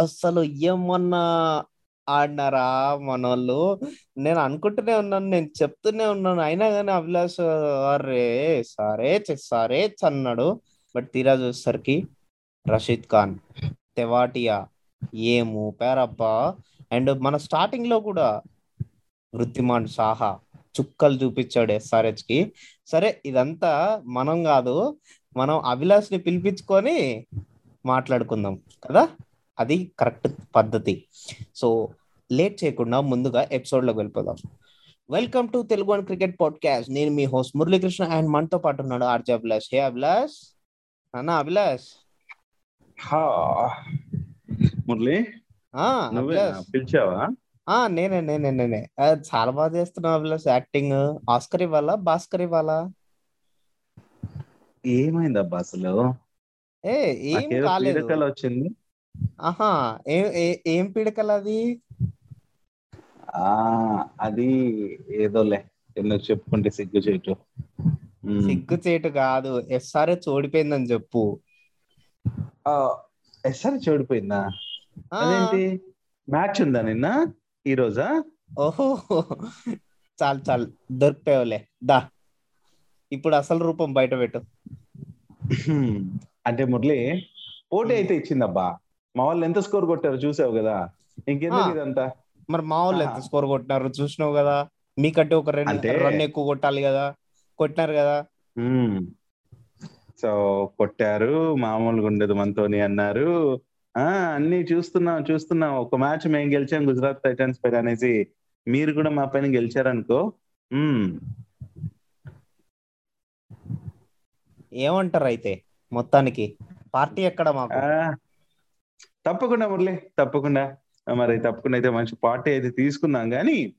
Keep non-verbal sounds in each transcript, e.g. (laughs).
అసలు ఏమన్నా ఆడినారా మనోళ్ళు? నేను అనుకుంటూనే ఉన్నాను నేను చెప్తూనే ఉన్నాను. అయినా కానీ అభిలాష్ అరే సరే చె- సరే అన్నాడు. బట్ తీరా చూసేసరికి రషీద్ ఖాన్ తెవాటియా ఏము పేరబ్బా. అండ్ మన స్టార్టింగ్లో కూడా వృత్తిమాన్ సాహా చుక్కలు చూపించాడు ఎస్ఆర్హెచ్కి సరే ఇదంతా మనం కాదు మనం అభిలాష్ని పిలిపించుకొని మాట్లాడుకుందాం కదా? అది కరెక్ట్ పద్ధతి. సో లేట్ చేయకుండా ముందుగా ఎపిసోడ్లోకి వెళ్ళిపోదాం. Welcome to Telugu one cricket podcast. నేను మీ హోస్ట్ మురళీకృష్ణ అండ్ మనతో పాటు ఉన్నాడు ఆర్జే అభిలాష్. హే అభిలాష్. అన్న అభిలాష్. హా. మురళి పిలిచావా? నేనే నేనే నేనే. చాలా బాగా చేస్తున్నావు అభిలాష్ యాక్టింగ్. ఆస్కర్ ఇవ్వాలా? భాస్కర్ ఇవ్వాలా? ఏమైందబ్బా అసలు? ఏ ఏం కాలేదు. వచ్చింది. ఆహా ఏం ఏ- పిడకలు అది? ఆ అది ఏదోలే ఎందుకు చెప్పుకుంటే సిగ్గు చేయటం ఉమ్. సిగ్గుచేటు కాదు ఎస్ఆర్హెచ్ ఓడిపోయిందని చెప్పు. ఎస్ఆర్ చెడిపోయిందా? అదేంటి? మ్యాచ్ ఉందా నిన్న ఈ రోజా? ఓహో చాలు చాలు దొరికిపోయావులే దా. ఇప్పుడు అసలు రూపం బయట పెట్టు. అంటే మురళి పోటీ అయితే ఇచ్చిందబ్బా. మా వాళ్ళు ఎంత స్కోర్ కొట్టారు చూసావు కదా? ఇంకెందుకు. ఇదంతా? మరి మా వాళ్ళు ఎంత. స్కోర్ కొట్టినారు చూసినావు కదా? మీకంటే ఒక రెండు రన్ ఎక్కువ కొట్టాలి కదా? కొట్టినారు కదా. సో కొట్టారు మామూలుగా ఉండదు మనతోని అన్నారు. ఆ అన్ని చూస్తున్నాం చూస్తున్నాం. ఒక మ్యాచ్ మేము గెలిచాం గుజరాత్ టైటన్స్ పైన అనేసి. మీరు కూడా మా పైన గెలిచారనుకో. ఏమంటారు అయితే? మొత్తానికి పార్టీ ఎక్కడ మాకు? తప్పకుండా మురళి తప్పకుండా. మరి తప్పకుండా అయితే మంచి పార్టీ అయితే తీసుకుందాం. కానీ.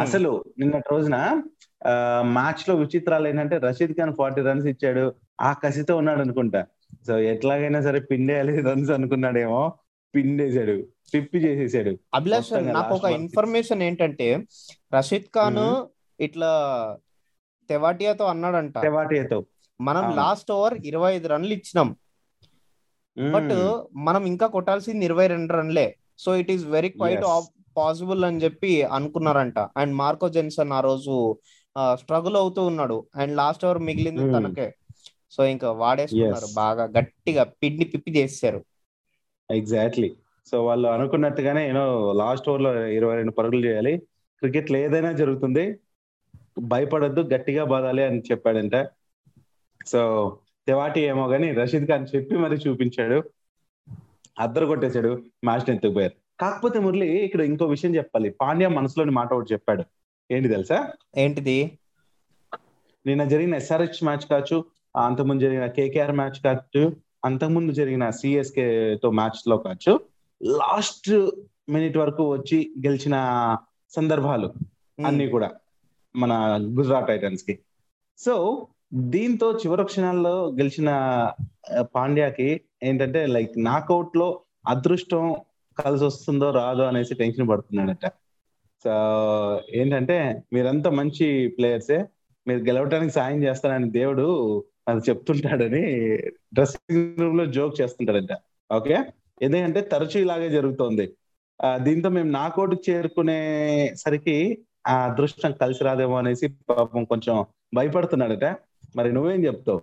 అసలు నిన్నటి రోజున ఆ మ్యాచ్లో విచిత్రాలు ఏంటంటే రషీద్ ఖాన్ ఫార్టీ రన్స్ ఇచ్చాడు ఆ కసితో ఉన్నాడు అనుకుంటా. సో ఎట్లాగైనా సరే పిండేయాలి రన్స్ అనుకున్నాడేమో పిండేశాడు పిప్పి చేసేసాడు. అభిలాష్ నాకు ఒక ఇన్ఫర్మేషన్ ఏంటంటే రషీద్ ఖాన్ ఇట్లా తెవాటియాతో అన్నాడంట. తెవాటియాతో. మనం. లాస్ట్ ఓవర్ ఇరవై ఐదు రన్లు ఇచ్చినాం. బట్ మనం ఇంకా కొట్టాల్సింది ఇరవై రెండు రన్లే. So it is very quite. Possible అని చెప్పి అనుకున్నారంట. అండ్ మార్కో జెన్సన్ ఆ రోజు స్ట్రగుల్ అవుతూ ఉన్నాడు. అండ్ లాస్ట్ ఓవర్ మిగిలింది. తనకే. సో ఇంకా వాడేసుకున్నారు. Yes. బాగా గట్టిగా పిండి పిప్పి చేశారు ఎగ్జాక్ట్లీ సో వాళ్ళు అనుకున్నట్టుగానే యూనో లాస్ట్ ఓవర్లో ఇరవై రెండు పరుగులు చేయాలి. క్రికెట్లో ఏదైనా జరుగుతుంది. భయపడొద్దు గట్టిగా బాదాలి అని చెప్పాడంట. సో తెవాటి ఏమో గానీ రషీద్ ఖాన్ చెప్పి మరి చూపించాడు. అద్దరు కొట్టేశాడు. మ్యాచ్ ఎత్తుకుపోయారు. కాకపోతే మురళి ఇక్కడ ఇంకో విషయం చెప్పాలి. పాండ్యా మనసులోని మాట ఒకటి చెప్పాడు. ఏంటి తెలుసా? ఏంటిది? నిన్న జరిగిన ఎస్ఆర్హెచ్ మ్యాచ్ కావచ్చు అంతకుముందు జరిగిన కేకేఆర్ మ్యాచ్ కావచ్చు అంతకుముందు జరిగిన సిఎస్కే తో మ్యాచ్లో కావచ్చు లాస్ట్ మినిట్ వరకు వచ్చి గెలిచిన సందర్భాలు. అన్ని కూడా మన గుజరాత్ టైటన్స్కి సో దీంతో చివరి క్షణాల్లో గెలిచిన పాండ్యాకి ఏంటంటే లైక్ నాకౌట్లో అదృష్టం కలిసి వస్తుందో రాదో అనేసి టెన్షన్ పడుతున్నాడట. సో ఏంటంటే మీరంతా మంచి ప్లేయర్సే. మీరు గెలవడానికి సాయం చేస్తానని దేవుడు అది చెప్తుంటాడని డ్రెస్సింగ్ రూమ్లో జోక్ చేస్తుంటాడంట. ఓకే? ఎందుకంటే తరచూ ఇలాగే జరుగుతోంది. ఆ, దీంతో మేము నాకౌట్ చేరుకునేసరికి ఆ అదృష్టం కలిసి రాదేమో అనేసి పాపం కొంచెం భయపడుతున్నాడట. మరి నువ్వేం చెప్తావు?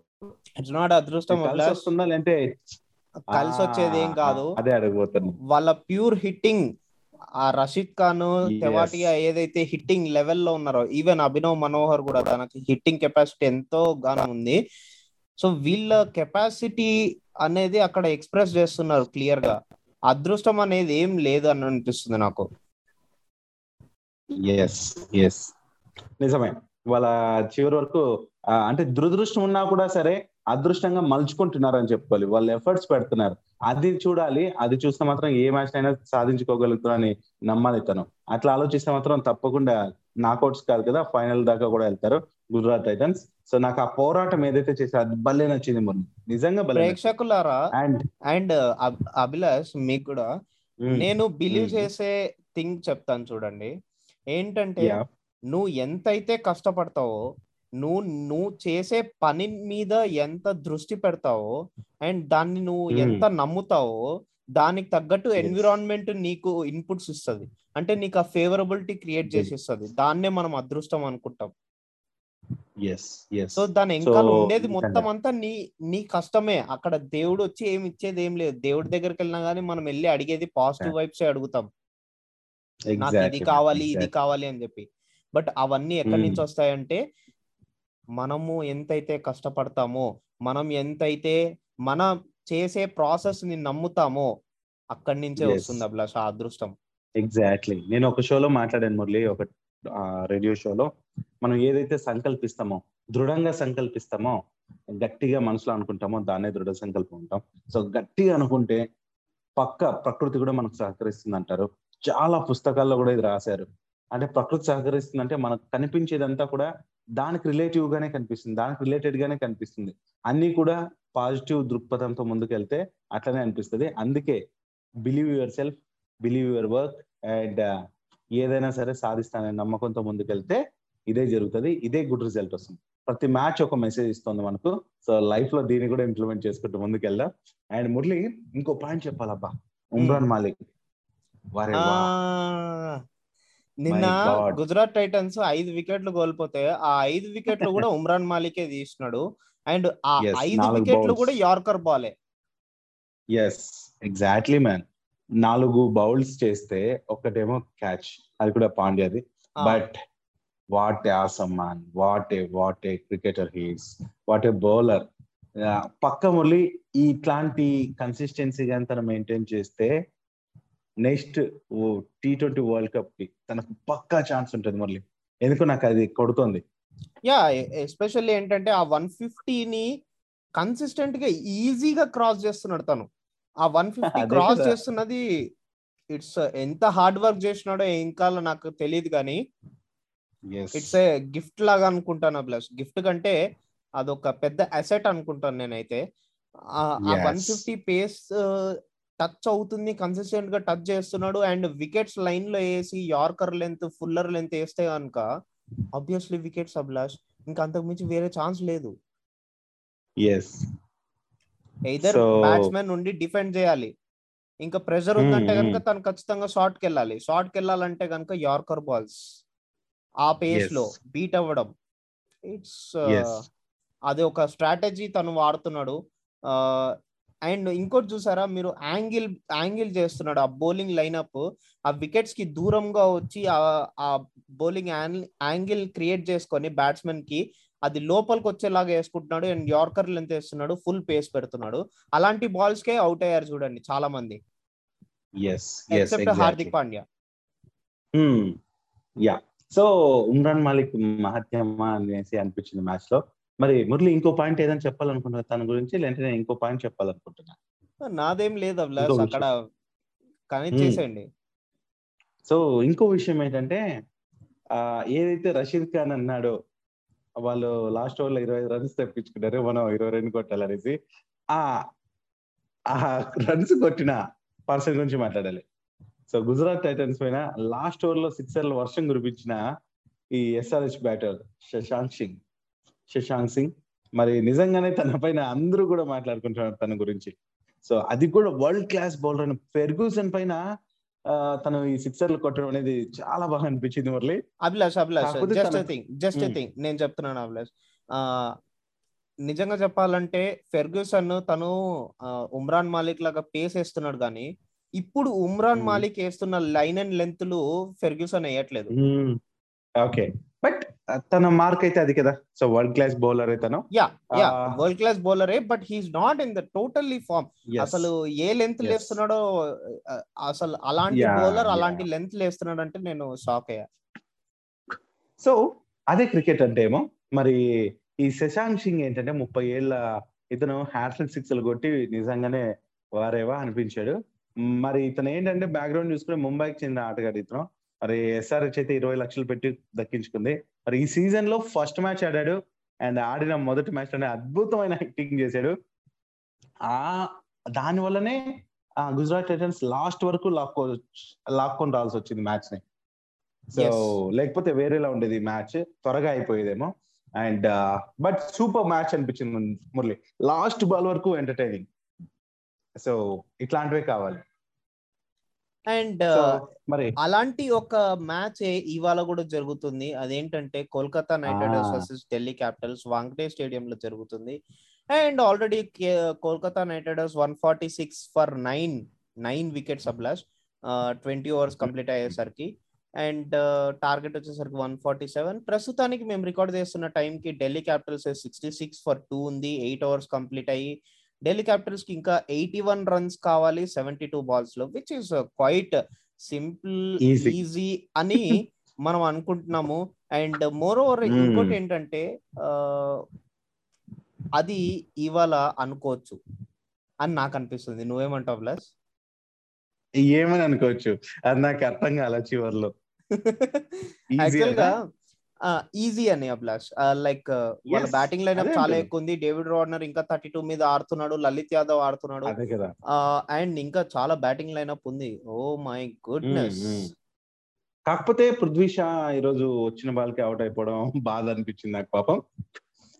ఇట్స్ నాట్ అదృష్టం వస్తుందా లేదంటే కలిసి వచ్చేది ఏం కాదు. అదే అడగబోతున్నా వాళ్ళ ప్యూర్ హిట్టింగ్ ఆ రషీద్ ఖాన్. తెవాటియా ఏదైతే హిట్టింగ్ లెవెల్లో ఉన్నారో ఈవెన్ అభినవ్ మనోహర్ కూడా తనకి హిట్టింగ్ కెపాసిటీ ఎంతో గానం ఉంది. సో వీళ్ళ కెపాసిటీ అనేది అక్కడ ఎక్స్ప్రెస్ చేస్తున్నారు క్లియర్గా. అదృష్టం అనేది ఏం లేదు అని అనిపిస్తుంది నాకు. ఎస్ ఎస్ నిజమే. వాళ్ళ చివరి వరకు అంటే దురదృష్టం ఉన్నా కూడా సరే అదృష్టంగా మలుచుకుంటున్నారు అని చెప్పుకోవాలి. వాళ్ళు ఎఫర్ట్స్ పెడుతున్నారు. అది చూడాలి. అది చూస్తే మాత్రం ఏ మ్యాచ్ అయినా సాధించుకోగలుగుతారని నమ్మాలి తను. అట్లా ఆలోచిస్తే మాత్రం తప్పకుండా నాకౌట్స్ కాదు కదా ఫైనల్ దాకా కూడా వెళ్తారు గుజరాత్ టైటన్స్. సో నాకు ఆ పోరాటం ఏదైతే చేసి అది భలే నచ్చింది మొన్న. నిజంగా ప్రేక్షకులారా అండ్ అండ్ అభిలాష్ మీకు కూడా నేను బిలీవ్. చేసే థింగ్ చెప్తాను చూడండి. ఏంటంటే నువ్వు ఎంతైతే కష్టపడతావో నువ్వు నువ్వు చేసే పని మీద ఎంత దృష్టి పెడతావో అండ్ దాన్ని నువ్వు Hmm. ఎంత నమ్ముతావో దానికి తగ్గట్టు. ఎన్విరాన్మెంట్ నీకు ఇన్పుట్స్ ఇస్తుంది. అంటే నీకు ఆ ఫేవరబిలిటీ క్రియేట్ Yes. చేసి ఇస్తుంది దాన్నే మనం అదృష్టం అనుకుంటాం. సో దాని So, ఉండేది. మొత్తం అంతా నీ నీ కష్టమే. అక్కడ దేవుడు వచ్చి ఏమి ఇచ్చేది ఏం లేదు. దేవుడి దగ్గరికి వెళ్ళినా గానీ మనం వెళ్ళి అడిగేది పాజిటివ్ వైబ్స్ అడుగుతాం. నాకు ఇది కావాలి ఇది కావాలి అని చెప్పి. బట్ అవన్నీ ఎక్కడి. నుంచి వస్తాయంటే మనము ఎంతైతే కష్టపడతామో మనం ఎంతైతే మన చేసే ప్రాసెస్ని నమ్ముతామో అక్కడి నుంచే. వస్తుంది అభిలాష అదృష్టం. ఎగ్జాక్ట్లీ నేను ఒక షోలో మాట్లాడాను మురళి ఒక రేడియో షోలో మనం ఏదైతే సంకల్పిస్తామో దృఢంగా సంకల్పిస్తామో గట్టిగా మనసులో అనుకుంటామో దాన్నే దృఢ సంకల్పం ఉంటాం సో గట్టిగా అనుకుంటే పక్క ప్రకృతి కూడా మనకు సహకరిస్తుంది అంటారు చాలా పుస్తకాల్లో కూడా ఇది రాశారు. అంటే ప్రకృతి సహకరిస్తుంది అంటే మనకు కనిపించేదంతా కూడా దానికి రిలేటివ్ గానే కనిపిస్తుంది. దానికి రిలేటెడ్ గానే కనిపిస్తుంది. అన్ని కూడా పాజిటివ్ దృక్పథంతో ముందుకెళ్తే అట్లనే అనిపిస్తుంది. అందుకే believe yourself believe your work and ఏదైనా సరే సాధిస్తాననే నమ్మకంతో ముందుకెళ్తే ఇదే జరుగుతుంది. ఇదే గుడ్ రిజల్ట్ వస్తుంది. ప్రతి మ్యాచ్ ఒక మెసేజ్ ఇస్తుంది మనకు. సో లైఫ్లో దీన్ని కూడా ఇంప్లిమెంట్ చేసుకుంటూ ముందుకెళ్దాం. అండ్ మురళి ఇంకో పాయింట్ చెప్పాలబ్బా. ఉమ్రాన్ మాలిక్. వారే. నిన్న. గుజరాత్ టైటన్స్ ఐదు వికెట్లు కోల్పోతే ఆ ఐదు వికెట్లు కూడా (laughs) ఉమ్రాన్ మాలికే తీసినాడు. అండ్ ఆ ఐదు వికెట్లు. కూడా యార్కర్ బాలే. ఎస్ ఎగ్జాక్ట్లీ మ్యాన్ నాలుగు బౌల్స్ చేస్తే ఒకటేమో క్యాచ్. అది కూడా పాండ్యాది. But what a awesome man what a what a cricketer he's what a bowler పక్క మురళి ఇట్లాంటి కన్సిస్టెన్సీ కానీ తను మెయింటైన్ చేస్తే నెక్స్ట్ టీ ట్వంటీ వరల్డ్ కప్కి తనకు పక్కా ఛాన్స్ ఉంటుంది మురళి ఎందుకు నాకు అది కొడుతుంది. యా ఎస్పెషల్లీ ఏంటంటే ఆ వన్ ఫిఫ్టీని కన్సిస్టెంట్గా ఈజీగా క్రాస్ చేస్తున్నాడు తను. ఆ వన్ ఫిఫ్టీ క్రాస్. చేస్తున్నది ఇట్స్ ఎంత హార్డ్ వర్క్ చేసినాడో ఇంకా నాకు తెలియదు కానీ ఇట్స్ ఏ గిఫ్ట్ లాగా అనుకుంటాను ప్లస్ గిఫ్ట్ కంటే అదొక పెద్ద అసెట్ అనుకుంటాను నేనైతే. ఆ. వన్ ఫిఫ్టీ పేస్ టచ్ అవుతుంది కన్సిస్టెంట్గా టచ్ చేస్తున్నాడు అండ్ వికెట్స్ లైన్లో వేసి యార్కర్ లెంత్ ఫుల్లర్ లెంత్ వేస్తే కనుక ఆబ్వియస్లీ వికెట్స్ అభిలాష్. ఇంకా అంతకు మించి వేరే ఛాన్స్ లేదు. ఎస్ ఎయిదర్ బ్యాట్స్మెన్ నుండి డిఫెండ్ చేయాలి. ఇంకా ప్రెషర్ ఉందంటే కనుక hmm. తను ఖచ్చితంగా షార్ట్కి వెళ్ళాలి షార్ట్కి వెళ్ళాలంటే కనుక యార్కర్ బాల్స్ ఆ పేస్. లో బీట్ అవ్వడం. ఇట్స్. అది ఒక స్ట్రాటజీ తను వాడుతున్నాడు. అండ్ ఇంకోటి చూసారా మీరు యాంగిల్ యాంగిల్ చేస్తున్నాడు ఆ బౌలింగ్ లైనప్. ఆ వికెట్స్కి దూరంగా వచ్చి ఆ- బౌలింగ్ యాంగిల్ క్రియేట్ చేసుకొని బ్యాట్స్మెన్కి అది లోపలికి వచ్చేలాగా వేసుకుంటున్నాడు అండ్ యార్కర్ లెంత్ వేస్తున్నాడు ఫుల్ పేస్ పెడుతున్నాడు. అలాంటి బాల్స్ కే అవుట్ అయ్యారు చూడండి చాలా మంది except Hardik Pandya. Yeah so Umran Malik మహత్యమా అనేసి అనిపించింది మ్యాచ్లో. మరి మురళి ఇంకో పాయింట్ ఏదైనా చెప్పాలనుకుంటున్నా? తన గురించి లేదంటే నేను ఇంకో పాయింట్ చెప్పాలనుకుంటున్నా. నాదేం లేదు అభిలాష్ అక్కడ కనెక్ట్. చేసేయండి. సో ఇంకో విషయం ఏంటంటే ఆ ఏదైతే రషీద్ ఖాన్ అన్నాడో వాళ్ళు లాస్ట్ ఓవర్లో ఇరవై ఐదు రన్స్ తెప్పించుకున్నారు మనం ఇరవై రెండు కొట్టాలనేసి ఆ ఆ రన్స్ కొట్టిన పర్సన్ గురించి మాట్లాడాలి. సో గుజరాత్ టైటన్స్ పైన లాస్ట్ ఓవర్లో సిక్సర్ల వర్షం కురిపించిన ఈ ఎస్ఆర్హెచ్ బ్యాటర్ శశాంక్ సింగ్. శశాంక్ సింగ్. మరి నిజంగానే తన పైన అందరూ కూడా మాట్లాడుకుంటున్నారు తన గురించి. సో అది కూడా వరల్డ్ క్లాస్ బౌలర్ అని ఫెర్గూసన్ పైన తను ఈ సిక్సర్లు కొట్టడం అనేది చాలా బాగా అనిపించింది Murali. Abhilash Abhilash just thing just. Thing నేను చెప్తున్నాను అభిలాష్. ఆ నిజంగా చెప్పాలంటే ఫెర్గ్యూసన్ తను ఉమ్రాన్ మాలిక్ లాగా పేస్ వేస్తున్నాడు కానీ ఇప్పుడు ఉమ్రాన్. మాలిక్ వేస్తున్న లైన్ అండ్ లెంత్ ఫెర్గ్యూసన్ వేయట్లేదు. ఓకే. బట్ తన మార్క్ అయితే అది కదా సో వరల్డ్ క్లాస్ బౌలర్ తను yeah yeah. World class బౌలరే but he's not in the totally form Yes. అసలు ఏ లెంత్. లేస్తున్నాడో అసలు అలాంటి బౌలర్. అలాంటి లెంత్ లేస్తున్నాడు అంటే నేను షాక్ అయ్యా సో అదే క్రికెట్ అంటే ఏమో మరి ఈ శశాంక్ సింగ్ ఏంటంటే ముప్పై ఏళ్ళ ఇతను హ్యాట్రిక్ సిక్స్లు కొట్టి నిజంగానే వారేవా అనిపించాడు మరి ఇతను ఏంటంటే బ్యాక్గ్రౌండ్ చూసుకుని ముంబైకి చెందిన ఆటగాడు ఇతను మరి ఎస్ఆర్హెచ్ అయితే ఇరవై లక్షలు పెట్టి దక్కించుకుంది మరి ఈ సీజన్లో ఫస్ట్ మ్యాచ్ ఆడాడు అండ్ ఆడిన మొదటి మ్యాచ్లోనే అద్భుతమైన యాక్టింగ్ చేశాడు. ఆ దాని వల్లనే ఆ గుజరాత్ టైటన్స్ లాస్ట్ వరకు లాక్కో లాక్కొని రావాల్సి వచ్చింది మ్యాచ్ని. సో. లేకపోతే వేరేలా ఉండేది మ్యాచ్ త్వరగా అయిపోయేదేమో. అండ్ బట్ సూపర్ మ్యాచ్ అనిపించింది మురళి. లాస్ట్ బాల్ వరకు ఎంటర్టైనింగ్ సో ఇట్లాంటివే కావాలి. అండ్ అలాంటి ఒక మ్యాచ్ ఇవాళ కూడా జరుగుతుంది. అదేంటంటే Kolkata Knight Riders. Versus Delhi Capitals Wankhede stadium లో జరుగుతుంది. And already Kolkata Knight Riders one forty six for nine nine wickets అబ్లాస్. Twenty overs complete అయ్యేసరికి. అండ్ టార్గెట్ వచ్చేసరికి వన్ ఫార్టీ సెవెన్. ప్రస్తుతానికి మేము రికార్డ్ చేస్తున్న టైంకి Delhi Capitals sixty six for two ఉంది. Eight overs complete అయ్యి ఢిల్లీ క్యాపిటల్స్కి ఇంకా ఎయిటీ వన్ రన్స్ కావాలి seventy two బాల్స్లో which is quite simple Easy. Easy అని (laughs) మనం అనుకుంటున్నాము అండ్ మోర్ ఓవర్. ఇంకోటి ఏంటంటే అది ఇవాళ అనుకోవచ్చు అని నాకు అనిపిస్తుంది నువ్వేమంటావు ప్లస్ ఏమని అనుకోవచ్చు అది నాకు అర్థం కాల చివర్లో (laughs) Easy యాక్చువల్గా అనా? ఈజీ అని అభిలాష్. లైక్ వాళ్ళ బ్యాటింగ్ లైనప్ అదే చాలా. ఎక్కువ ఉంది డేవిడ్ వార్నర్ ఇంకా థర్టీ టూ మీద ఆడుతున్నాడు లలిత్ యాదవ్ ఆడుతున్నాడు. అండ్ ఇంకా చాలా బ్యాటింగ్ లైనప్ ఉంది. Oh my goodness. కాకపోతే పృథ్వీ షా ఈరోజు వచ్చిన బాల్కి అవుట్ అయిపోవడం (laughs) బాధ అనిపించింది నాకు పాపం.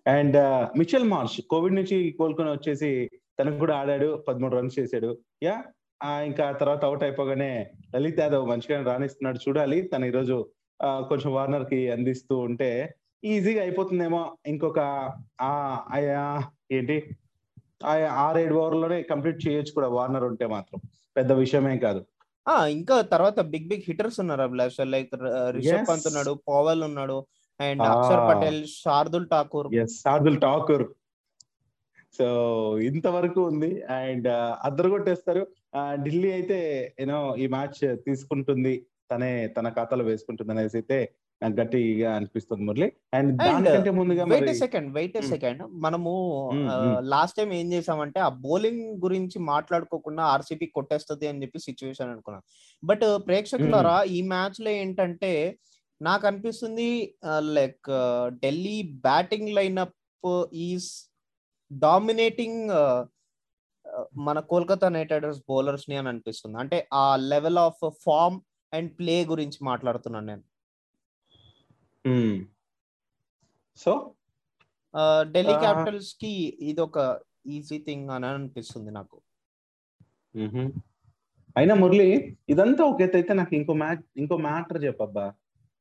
అండ్ మిచెల్ మార్ష్ కోవిడ్ నుంచి కోలుకొని వచ్చేసి తనకు కూడా ఆడాడు పదమూడు రన్స్ చేశాడు. యా ఇంకా తర్వాత అవుట్ అయిపోగానే లలిత్ యాదవ్ మంచిగా రాణిస్తున్నాడు. చూడాలి తను ఈరోజు కొంచెం వార్నర్కి అందిస్తూ ఉంటే ఈజీగా అయిపోతుందేమో ఇంకొక ఏంటి? ఆరేడు ఓవర్లోనే కంప్లీట్ చేయొచ్చు కూడా వార్నర్ ఉంటే మాత్రం. పెద్ద విషయమే కాదు. ఆ ఇంకా తర్వాత బిగ్ బిగ్ హిట్టర్స్ ఉన్నారు అభిలాష్. లైక్ రిషబ్. పంత్ ఉన్నాడు పవల్ ఉన్నాడు అండ్. అక్షర్ పటేల్ శార్దుల్ ఠాకూర్. శార్దుల్ ఠాకూర్. సో ఇంతవరకు ఉంది. అండ్ అద్దరు కొట్టేస్తారు. ఢిల్లీ అయితే యూనో ఈ మ్యాచ్ తీసుకుంటుంది. తనే తన ఖాతాలో వేసుకుంటుంది అనేసి అయితే నాకు గట్టిగా అనిపిస్తుంది మురళి. అండ్ దానికంటే ముందుగా వెయిట్ సెకండ్ వెయిట్. సెకండ్ మనము. లాస్ట్ టైం ఏం చేసామంటే ఆ బౌలింగ్ గురించి మాట్లాడుకోకుండా ఆర్సీపీ కొట్టేస్తుంది అని చెప్పి సిచ్యువేషన్ అనుకున్నాం. బట్ ప్రేక్షకులారా ఈ మ్యాచ్లో ఏంటంటే నాకు అనిపిస్తుంది like Delhi batting lineup is dominating మన కోల్కతా నైట్ రైడర్స్ బౌలర్స్ని అని అనిపిస్తుంది. అంటే ఆ level of form and play గురించి మాట్లాడుతున్నాను నేను. సో? ఢిల్లీ. క్యాపిటల్స్కి ఇది ఒక ఈజీ థింగ్ అని అనిపిస్తుంది నాకు. అయినా మురళి ఇదంతా ఒక ఎత్తు అయితే నాకు ఇంకో మ్యాచ్ ఇంకో మ్యాటర్ చెప్పబ్బా.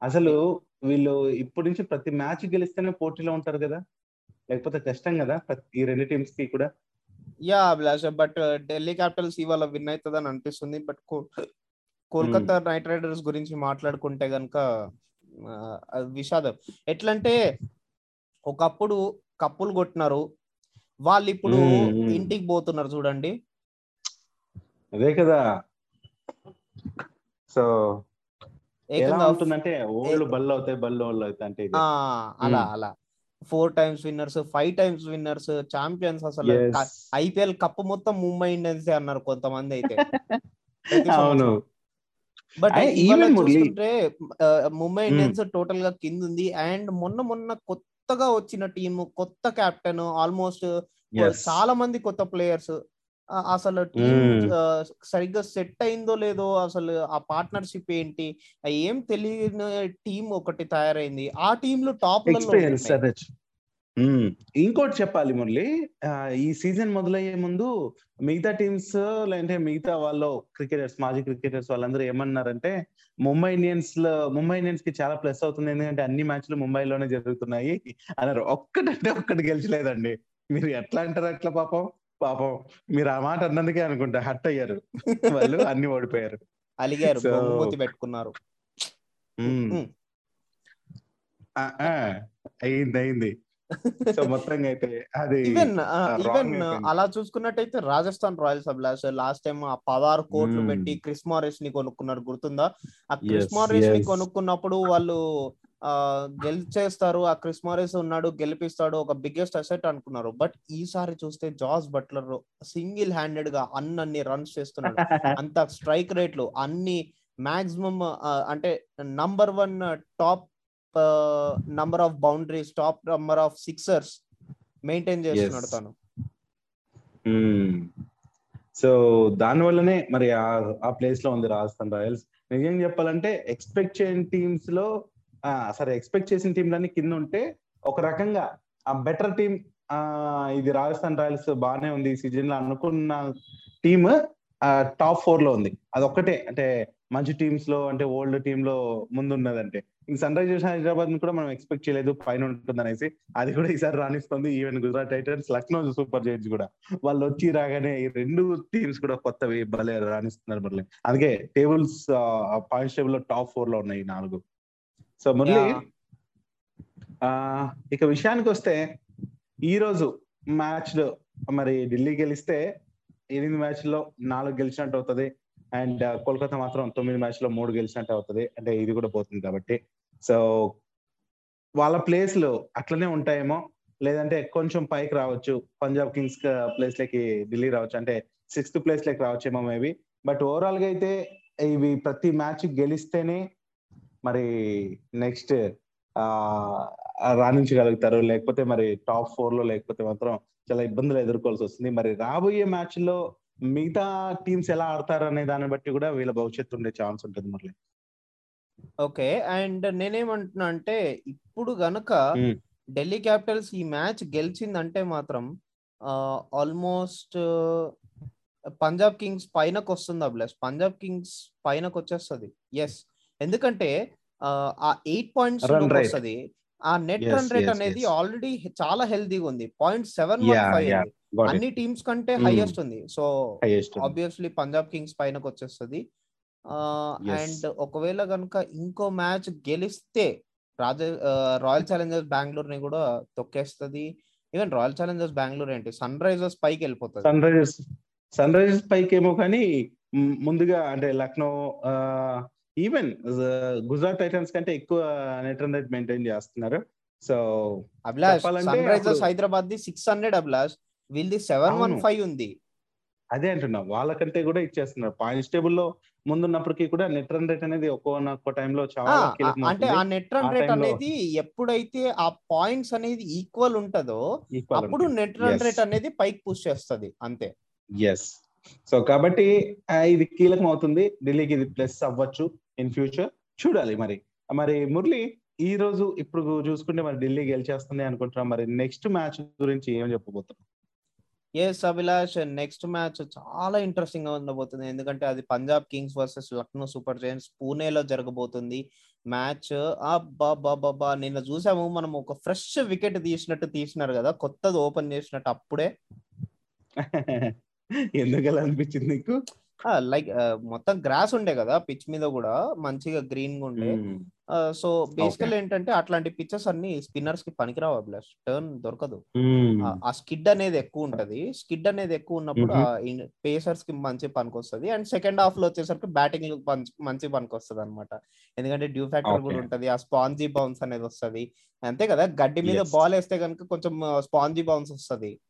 అసలు వీళ్ళు ఇప్పటి నుంచి ప్రతి మ్యాచ్ గెలిస్తేనే పోటీలో ఉంటారు కదా? లేకపోతే కష్టం కదా ప్రతి- ఈ రెండు టీమ్స్కి కూడా? Yeah Abhilash but Delhi Capitals ఇవాళ విన్ అవుతుంది అని అనిపిస్తుంది. బట్ కోల్కతా నైట్ రైడర్స్ గురించి మాట్లాడుకుంటే గనుక విషాదం. ఎట్లంటే ఒకప్పుడు కప్పులు కొట్టినారు. వాళ్ళు ఇప్పుడు. ఇంటికి పోతున్నారు చూడండి. అదే కదా. సో ఎలా ఉంటుందంటే ఓళ్ళు బళ్ళు అవుతాయి అంటే ఆ, అలా. అలా. Four times winners five times winners champions అసలు. ఐపీఎల్ కప్పు మొత్తం ముంబై ఇండియన్స్ అన్నారు కొంతమంది అయితే. (laughs) అవును. బట్ మురళి- చూసుకుంటే ముంబై ఇండియన్స్ టోటల్గా కింద ఉంది అండ్ మొన్న మొన్న కొత్తగా వచ్చిన టీం కొత్త కెప్టెన్ ఆల్మోస్ట్. చాలా మంది కొత్త ప్లేయర్స్. అసలు టీం. సరిగ్గా సెట్ అయిందో లేదో అసలు ఆ పార్ట్నర్షిప్ ఏంటి ఏం తెలియని టీం ఒకటి తయారైంది. ఆ టీమ్లో టాప్ ఇంకోటి చెప్పాలి మురళి. ఆ, ఈ సీజన్ మొదలయ్యే ముందు మిగతా టీమ్స్ లేదంటే మిగతా వాళ్ళు క్రికెటర్స్ మాజీ క్రికెటర్స్ వాళ్ళందరూ ఏమన్నారంటే ముంబై ఇండియన్స్లో ముంబై ఇండియన్స్కి చాలా ప్లస్ అవుతుంది. ఎందుకంటే అన్ని మ్యాచ్లు ముంబైలోనే జరుగుతున్నాయి అన్నారు. ఒక్కటంటే ఒక్కటి గెలిచలేదండి. మీరు ఎట్లా అంటారు అట్లా పాపం పాపం మీరు ఆ మాట అన్నందుకే అనుకుంటా హట్ అయ్యారు. వాళ్ళు అన్ని ఓడిపోయారు. అలిగారు. పెట్టుకున్నారు. ఆ, ఆ, అయింది అయింది. సో మొత్తంగా అయితే అది ఈవెన్ wrong ఈవెన్ అయిపోయింది. అలా చూసుకున్నట్టయితే Rajasthan Royals Abhilash last time ఆ పదహారు కోట్లు. పెట్టి క్రిస్ మారిస్ని కొనుక్కున్నారు గుర్తుందా ఆ క్రిస్ మారిస్ని. కొనుక్కున్నప్పుడు వాళ్ళు ఆ గెలిచేస్తారు ఆ క్రిస్ మారిస్ ఉన్నాడు గెలిపిస్తాడు ఒక బిగ్గెస్ట్ అసెట్ అనుకున్నారు బట్ ఈసారి చూస్తే జాస్ బట్లర్ సింగిల్ హ్యాండెడ్గా అన్నన్ని రన్స్ చేస్తున్నాడు (laughs) అంత స్ట్రైక్ రేట్లు అన్ని మాక్సిమం అంటే number one top number of boundaries top number of sixers maintain చేస్తున్నాడు. తను సో దాని వల్లనే మరి ఆ- ప్లేస్లో ఉంది రాజస్థాన్ రాయల్స్. నిజం చెప్పాలంటే ఎక్స్పెక్ట్ చేయని టీమ్స్లో సరే ఎక్స్పెక్ట్ చేసిన టీంలన్నీ కింద ఉంటే ఒక రకంగా ఆ బెటర్ టీం ఆ ఇది రాజస్థాన్ రాయల్స్ బాగానే ఉంది ఈ సీజన్లో అనుకున్న టీమ్ టాప్ ఫోర్లో ఉంది. అదొక్కటే. అంటే మంచి టీమ్స్లో అంటే ఓల్డ్ టీమ్లో ముందు ఉన్నదంటే. ఇంక సన్ రైజర్స్ హైదరాబాద్ కూడా మనం ఎక్స్పెక్ట్ చేయలేదు పైన ఉంటుంది అనేసి అది కూడా ఈసారి రాణిస్తుంది even Gujarat Titans Lucknow Super Giants కూడా. వాళ్ళు వచ్చి రాగానే ఈ రెండు టీమ్స్ కూడా కొత్తవి భలే రాణిస్తున్నారు మురళి. అందుకే టేబుల్స్ పాయింట్స్ టేబుల్లో టాప్ ఫోర్లో ఉన్నాయి నాలుగు. సో మురళి ఇక విషయానికి వస్తే ఈ రోజు మ్యాచ్లో మరి ఢిల్లీ గెలిస్తే ఎనిమిది మ్యాచ్లో నాలుగు గెలిచినట్టు అవుతుంది. అండ్ కోల్కతా మాత్రం తొమ్మిది మ్యాచ్లో మూడు గెలిచినట్టు అవుతుంది. అంటే ఇది కూడా పోతుంది కాబట్టి సో వాళ్ళ ప్లేస్లు అట్లనే ఉంటాయేమో. లేదంటే కొంచెం పైకి రావచ్చు. పంజాబ్ కింగ్స్ ప్లేస్ లకి ఢిల్లీ రావచ్చు. అంటే సిక్స్త్ ప్లేస్ లకి రావచ్చేమో మేబీ. బట్ ఓవరాల్గా అయితే ఇవి ప్రతి మ్యాచ్ గెలిస్తేనే మరి నెక్స్ట్ ఆ రాణించగలుగుతారు. లేకపోతే మరి టాప్ ఫోర్లో లేకపోతే మాత్రం చాలా ఇబ్బందులు ఎదుర్కోవాల్సి వస్తుంది. మరి రాబోయే మ్యాచ్లో మిగతా టీమ్స్ ఎలా ఆడతారు అనే దాన్ని బట్టి కూడా వీళ్ళ భవిష్యత్తు ఉండే ఛాన్స్ ఉంటుంది మురళి. ఓకే అండ్ నేనేమంటున్నా అంటే ఇప్పుడు గనక. ఢిల్లీ క్యాపిటల్స్ ఈ మ్యాచ్ గెలిచిందంటే మాత్రం ఆల్మోస్ట్ పంజాబ్ కింగ్స్ పైనకు వస్తుంది అభిలాష్ పంజాబ్ కింగ్స్ పైనకు వచ్చేస్తుంది ఎస్ ఎందుకంటే ఆ, ఎయిట్ పాయింట్స్. వస్తుంది ఆ నెట్ రన్ రేట్ అనేది. ఆల్రెడీ చాలా హెల్దీగా ఉంది పాయింట్ సెవెన్ it. అన్ని టీమ్స్ కంటే. హైయెస్ట్ ఉంది సో. ఆబ్వియస్లీ పంజాబ్ కింగ్స్ పైనకు వచ్చేస్తుంది. అండ్ ఒకవేళ కనుక ఇంకో మ్యాచ్ గెలిస్తే రాజ రాయల్ ఛాలెంజర్స్ బెంగళూరు ని కూడా తొక్కేస్తుంది. ఈవెన్ రాయల్ ఛాలెంజర్స్ బెంగళూరు ఏంటి? సన్ రైజర్స్ పైకి వెళ్ళిపోతుంది. సన్ రైజర్స్ సన్ రైజర్స్ పైకి ఏమో కానీ ముందుగా అంటే లక్నో ఈవెన్ గుజరాత్ టైటన్స్ కంటే ఎక్కువ నెట్ రన్ రేట్ మెయింటైన్ చేస్తున్నారు. So Abhilash Sunrisers Hyderabad the six hundred Abhilash. వీళ్ళది సెవెన్ వన్. ఫైవ్ ఉంది. అదే అంటున్నా. వాళ్ళకంటే కూడా ఇచ్చేస్తున్నారు. పాయింట్స్ టేబుల్లో ముందున్నప్పటికీ కూడా నెట్ రన్ రేట్ అనేది ఒక్కో టైంలో చాలా అంటే ఆ నెట్ రన్ రేట్ అనేది ఎప్పుడైతే ఆ పాయింట్స్ అనేది ఈక్వల్ ఉంటుందో అప్పుడు నెట్ రన్. రేట్ అనేది పైకి పుష్ చేస్తుంది. అంతే. ఎస్ సో కాబట్టి ఇది కీలకం అవుతుంది. ఢిల్లీకి ఇది ప్లస్ అవ్వచ్చు. ఇన్ ఫ్యూచర్ చూడాలి మరి. మరి మురళి ఈ రోజు ఇప్పుడు చూసుకుంటే మరి ఢిల్లీ గెలిచేస్తుంది అనుకుంటున్నాం మరి నెక్స్ట్ మ్యాచ్ గురించి ఏం చెప్పబోతున్నాం ఎస్ అభిలాష్ నెక్స్ట్ మ్యాచ్ చాలా ఇంట్రెస్టింగ్గా ఉండబోతుంది. ఎందుకంటే అది Punjab Kings versus Lucknow Super Giants పూణేలో జరగబోతుంది. మ్యాచ్ అబ్బా నిన్న చూసాము మనం ఒక ఫ్రెష్ వికెట్ తీసినట్టు తీసినారు కదా కొత్తది ఓపెన్ చేసినట్టు అప్పుడే. (laughs) ఎందుకు అలా అనిపించింది నీకు? లైక్ మొత్తం గ్రాస్ ఉండే కదా పిచ్ మీద కూడా మంచిగా గ్రీన్గా ఉండే. సో బేసికల్ ఏంటంటే అట్లాంటి పిచ్చెస్ అన్ని స్పిన్నర్స్కి పనికిరావు అభిలాష్ టర్న్ దొరకదు. ఆ- స్కిడ్ అనేది ఎక్కువ ఉంటది స్కిడ్ అనేది ఎక్కువ ఉన్నప్పుడు పేసర్స్కి మంచి పనికి వస్తుంది అండ్ సెకండ్ హాఫ్లో వచ్చేసరికి బ్యాటింగ్ మంచి పనికి వస్తుంది అనమాట ఎందుకంటే డ్యూ ఫ్యాక్టర్ కూడా. ఉంటది ఆ స్పాంజీ బౌన్స్ అనేది వస్తది అంతే కదా? గడ్డి మీద. బాల్ వేస్తే కనుక కొంచెం స్పాంజీ బౌన్స్ వస్తది.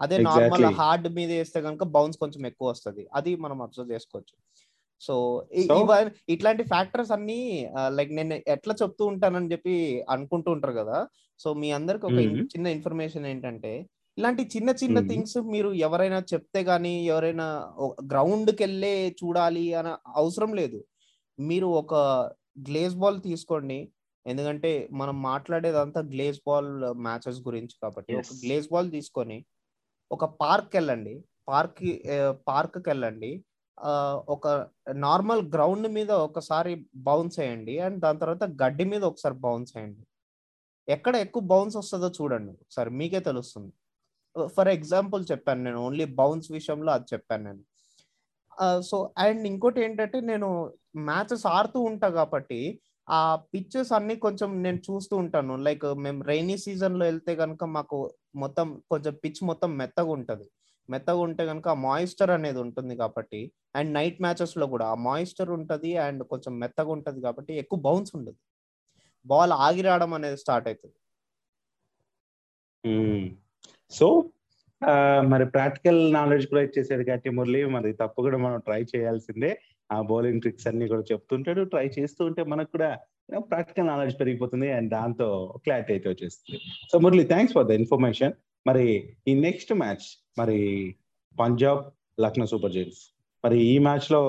అదే నార్మల్. హార్డ్ మీద వేస్తే కనుక బౌన్స్ కొంచెం ఎక్కువ వస్తది అది మనం అబ్జర్వ్ చేసుకోవచ్చు. సో So- ఇట్లాంటి ఫ్యాక్టర్స్ అన్ని లైక్ నేను ఎట్లా చెప్తూ ఉంటానని చెప్పి అనుకుంటూ ఉంటారు కదా సో మీ అందరికి ఒక. చిన్న ఇన్ఫర్మేషన్ ఏంటంటే ఇలాంటి చిన్న చిన్న. థింగ్స్ మీరు ఎవరైనా చెప్తే గానీ ఎవరైనా గ్రౌండ్కి వెళ్ళే చూడాలి అని అవసరం లేదు మీరు ఒక గ్లేజ్ బాల్ తీసుకోండి ఎందుకంటే మనం మాట్లాడేదంతా గ్లేజ్ బాల్ మ్యాచెస్ గురించి కాబట్టి ఒక. గ్లేజ్ బాల్ తీసుకొని ఒక పార్క్ వెళ్ళండి పార్క్ పార్క్కి వెళ్ళండి ఒక నార్మల్ గ్రౌండ్ మీద ఒకసారి బౌన్స్ చేయండి అండ్ దాని తర్వాత గడ్డి మీద ఒకసారి బౌన్స్ చేయండి. ఎక్కడ ఎక్కువ బౌన్స్ వస్తుందో చూడండి. ఒకసారి మీకే తెలుస్తుంది. ఫర్ ఎగ్జాంపుల్ చెప్పాను నేను ఓన్లీ బౌన్స్ విషయంలో అది చెప్పాను నేను. సో అండ్ ఇంకోటి ఏంటంటే నేను మ్యాచెస్ ఆడుతూ ఉంటా కాబట్టి ఆ పిచ్చెస్ అన్ని కొంచెం నేను చూస్తూ ఉంటాను. లైక్ మేము రైనీ సీజన్లో వెళ్తే కనుక మాకు మొత్తం కొంచెం పిచ్ మొత్తం మెత్తగా ఉంటుంది. మెత్తగా ఉంటే కనుక ఆ మాయిస్చర్ అనేది ఉంటుంది కాబట్టి అండ్ నైట్ మ్యాచెస్లో కూడా ఆ మాయిస్చర్ ఉంటది అండ్ కొంచెం మెత్తగా ఉంటది కాబట్టి ఎక్కువ బౌన్స్ ఉండదు. బాల్ ఆగి రావడం అనేది స్టార్ట్ అవుతుంది. Hmm. సో మరి ప్రాక్టికల్ నాలెడ్జ్ కూడా ఇచ్చేసాడు కాబట్టి మురళి. మరి తప్పు కూడా మనం ట్రై చేయాల్సిందే. ఆ బౌలింగ్ ట్రిక్స్ అన్ని కూడా చెప్తుంటాడు. ట్రై చేస్తూ ఉంటే మనకు కూడా ప్రాక్టికల్ నాలెడ్జ్ పెరిగిపోతుంది అండ్ దాంతో క్లారిటీ అయితే వచ్చేస్తుంది. So Murali thanks for the information మరి ఈ నెక్స్ట్ మ్యాచ్ మరి పంజాబ్ లక్నో సూపర్ జైంట్స్ మరి ఈ మ్యాచ్లో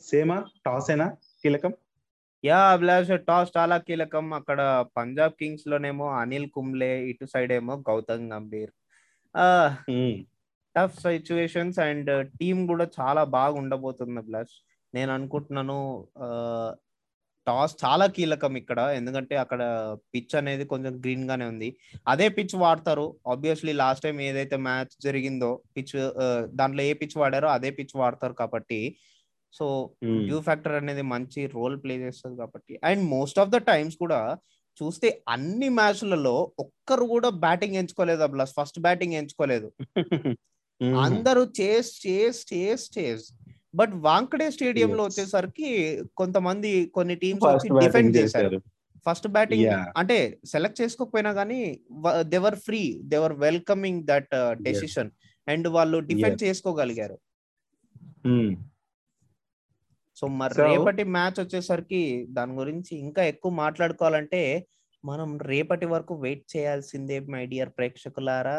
సేమా టాస్ అయినా కీలకం? యా అభిలాష్ టాస్ చాలా కీలకం. అక్కడ పంజాబ్ కింగ్స్ లోనేమో అనిల్ కుంబ్లే ఇటు సైడ్ ఏమో Gautam Gambhir. Tough situations and team కూడా చాలా బాగా ఉండబోతుంది అభిలాష్. నేను అనుకుంటున్నాను టాస్ చాలా కీలకం ఇక్కడ. ఎందుకంటే అక్కడ పిచ్ అనేది కొంచెం గ్రీన్ గానే ఉంది. అదే పిచ్ వాడతారు. ఆబ్వియస్లీ లాస్ట్ టైం ఏదైతే మ్యాచ్ జరిగిందో పిచ్ దాంట్లో ఏ పిచ్ వాడారో అదే పిచ్ వాడతారు కాబట్టి. సో డ్యూ ఫ్యాక్టర్ అనేది మంచి రోల్ ప్లే చేస్తుంది కాబట్టి. And most of the times కూడా చూస్తే అన్ని మ్యాచ్లలో ఒక్కరు కూడా బ్యాటింగ్ ఎంచుకోలేదు ప్లస్ ఫస్ట్ బ్యాటింగ్ ఎంచుకోలేదు. (laughs) అందరూ చేస్ చేస్ చేస్ చేస్. బట్ వాంకడే స్టేడియం లో. వచ్చేసరికి కొంతమంది కొన్ని టీమ్స్ వచ్చి డిఫెండ్ చేశారు ఫస్ట్ బ్యాటింగ్. అంటే సెలెక్ట్ చేసుకోకపోయినా కానీ they were free they were welcoming that decision and వాళ్ళు డిఫెండ్. చేసుకోగలిగారు Hmm. సో మరి So- రేపటి మ్యాచ్ వచ్చేసరికి దాని గురించి ఇంకా ఎక్కువ మాట్లాడుకోవాలంటే మనం రేపటి వరకు వెయిట్ చేయాల్సిందే మై డియర్ ప్రేక్షకులారా.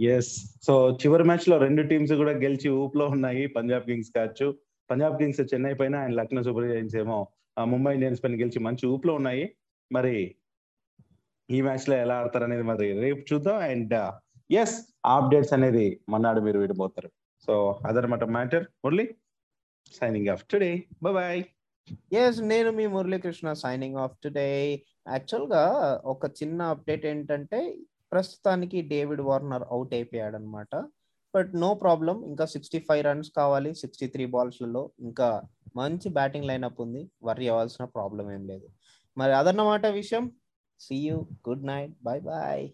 ఎస్ సో చివరి మ్యాచ్లో రెండు టీమ్స్ కూడా గెలిచి ఊపులో ఉన్నాయి. పంజాబ్ కింగ్స్ కావచ్చు. పంజాబ్ కింగ్స్ చెన్నై పైన అండ్ లక్నో సూపర్ జైన్స్ ఏమో ముంబై ఇండియన్స్ పైన గెలిచి మంచి ఊపులో ఉన్నాయి. మరి ఈ మ్యాచ్లో ఎలా ఆడతారు అనేది మరి రేపు చూద్దాం. అండ్ ఎస్ అప్డేట్స్ అనేది మన్నాడు మీరు విడిపోతారు. సో అదనమాట matter. Only signing off today bye yes నేను మీ మురళీకృష్ణ సైనింగ్ ఆఫ్ టుడే యాక్చువల్గా ఒక చిన్న అప్డేట్ ఏంటంటే ప్రస్తుతానికి డేవిడ్ వార్నర్ అవుట్ అయిపోయాడు అనమాట బట్ నో ప్రాబ్లం ఇంకా సిక్స్టీ ఫైవ్ రన్స్ కావాలి సిక్స్టీ త్రీ బాల్స్లలో ఇంకా మంచి బ్యాటింగ్ లైనప్ ఉంది వర్రీ అవ్వాల్సిన ప్రాబ్లం ఏం లేదు. మరి అదన్నమాట విషయం. See you good night bye bye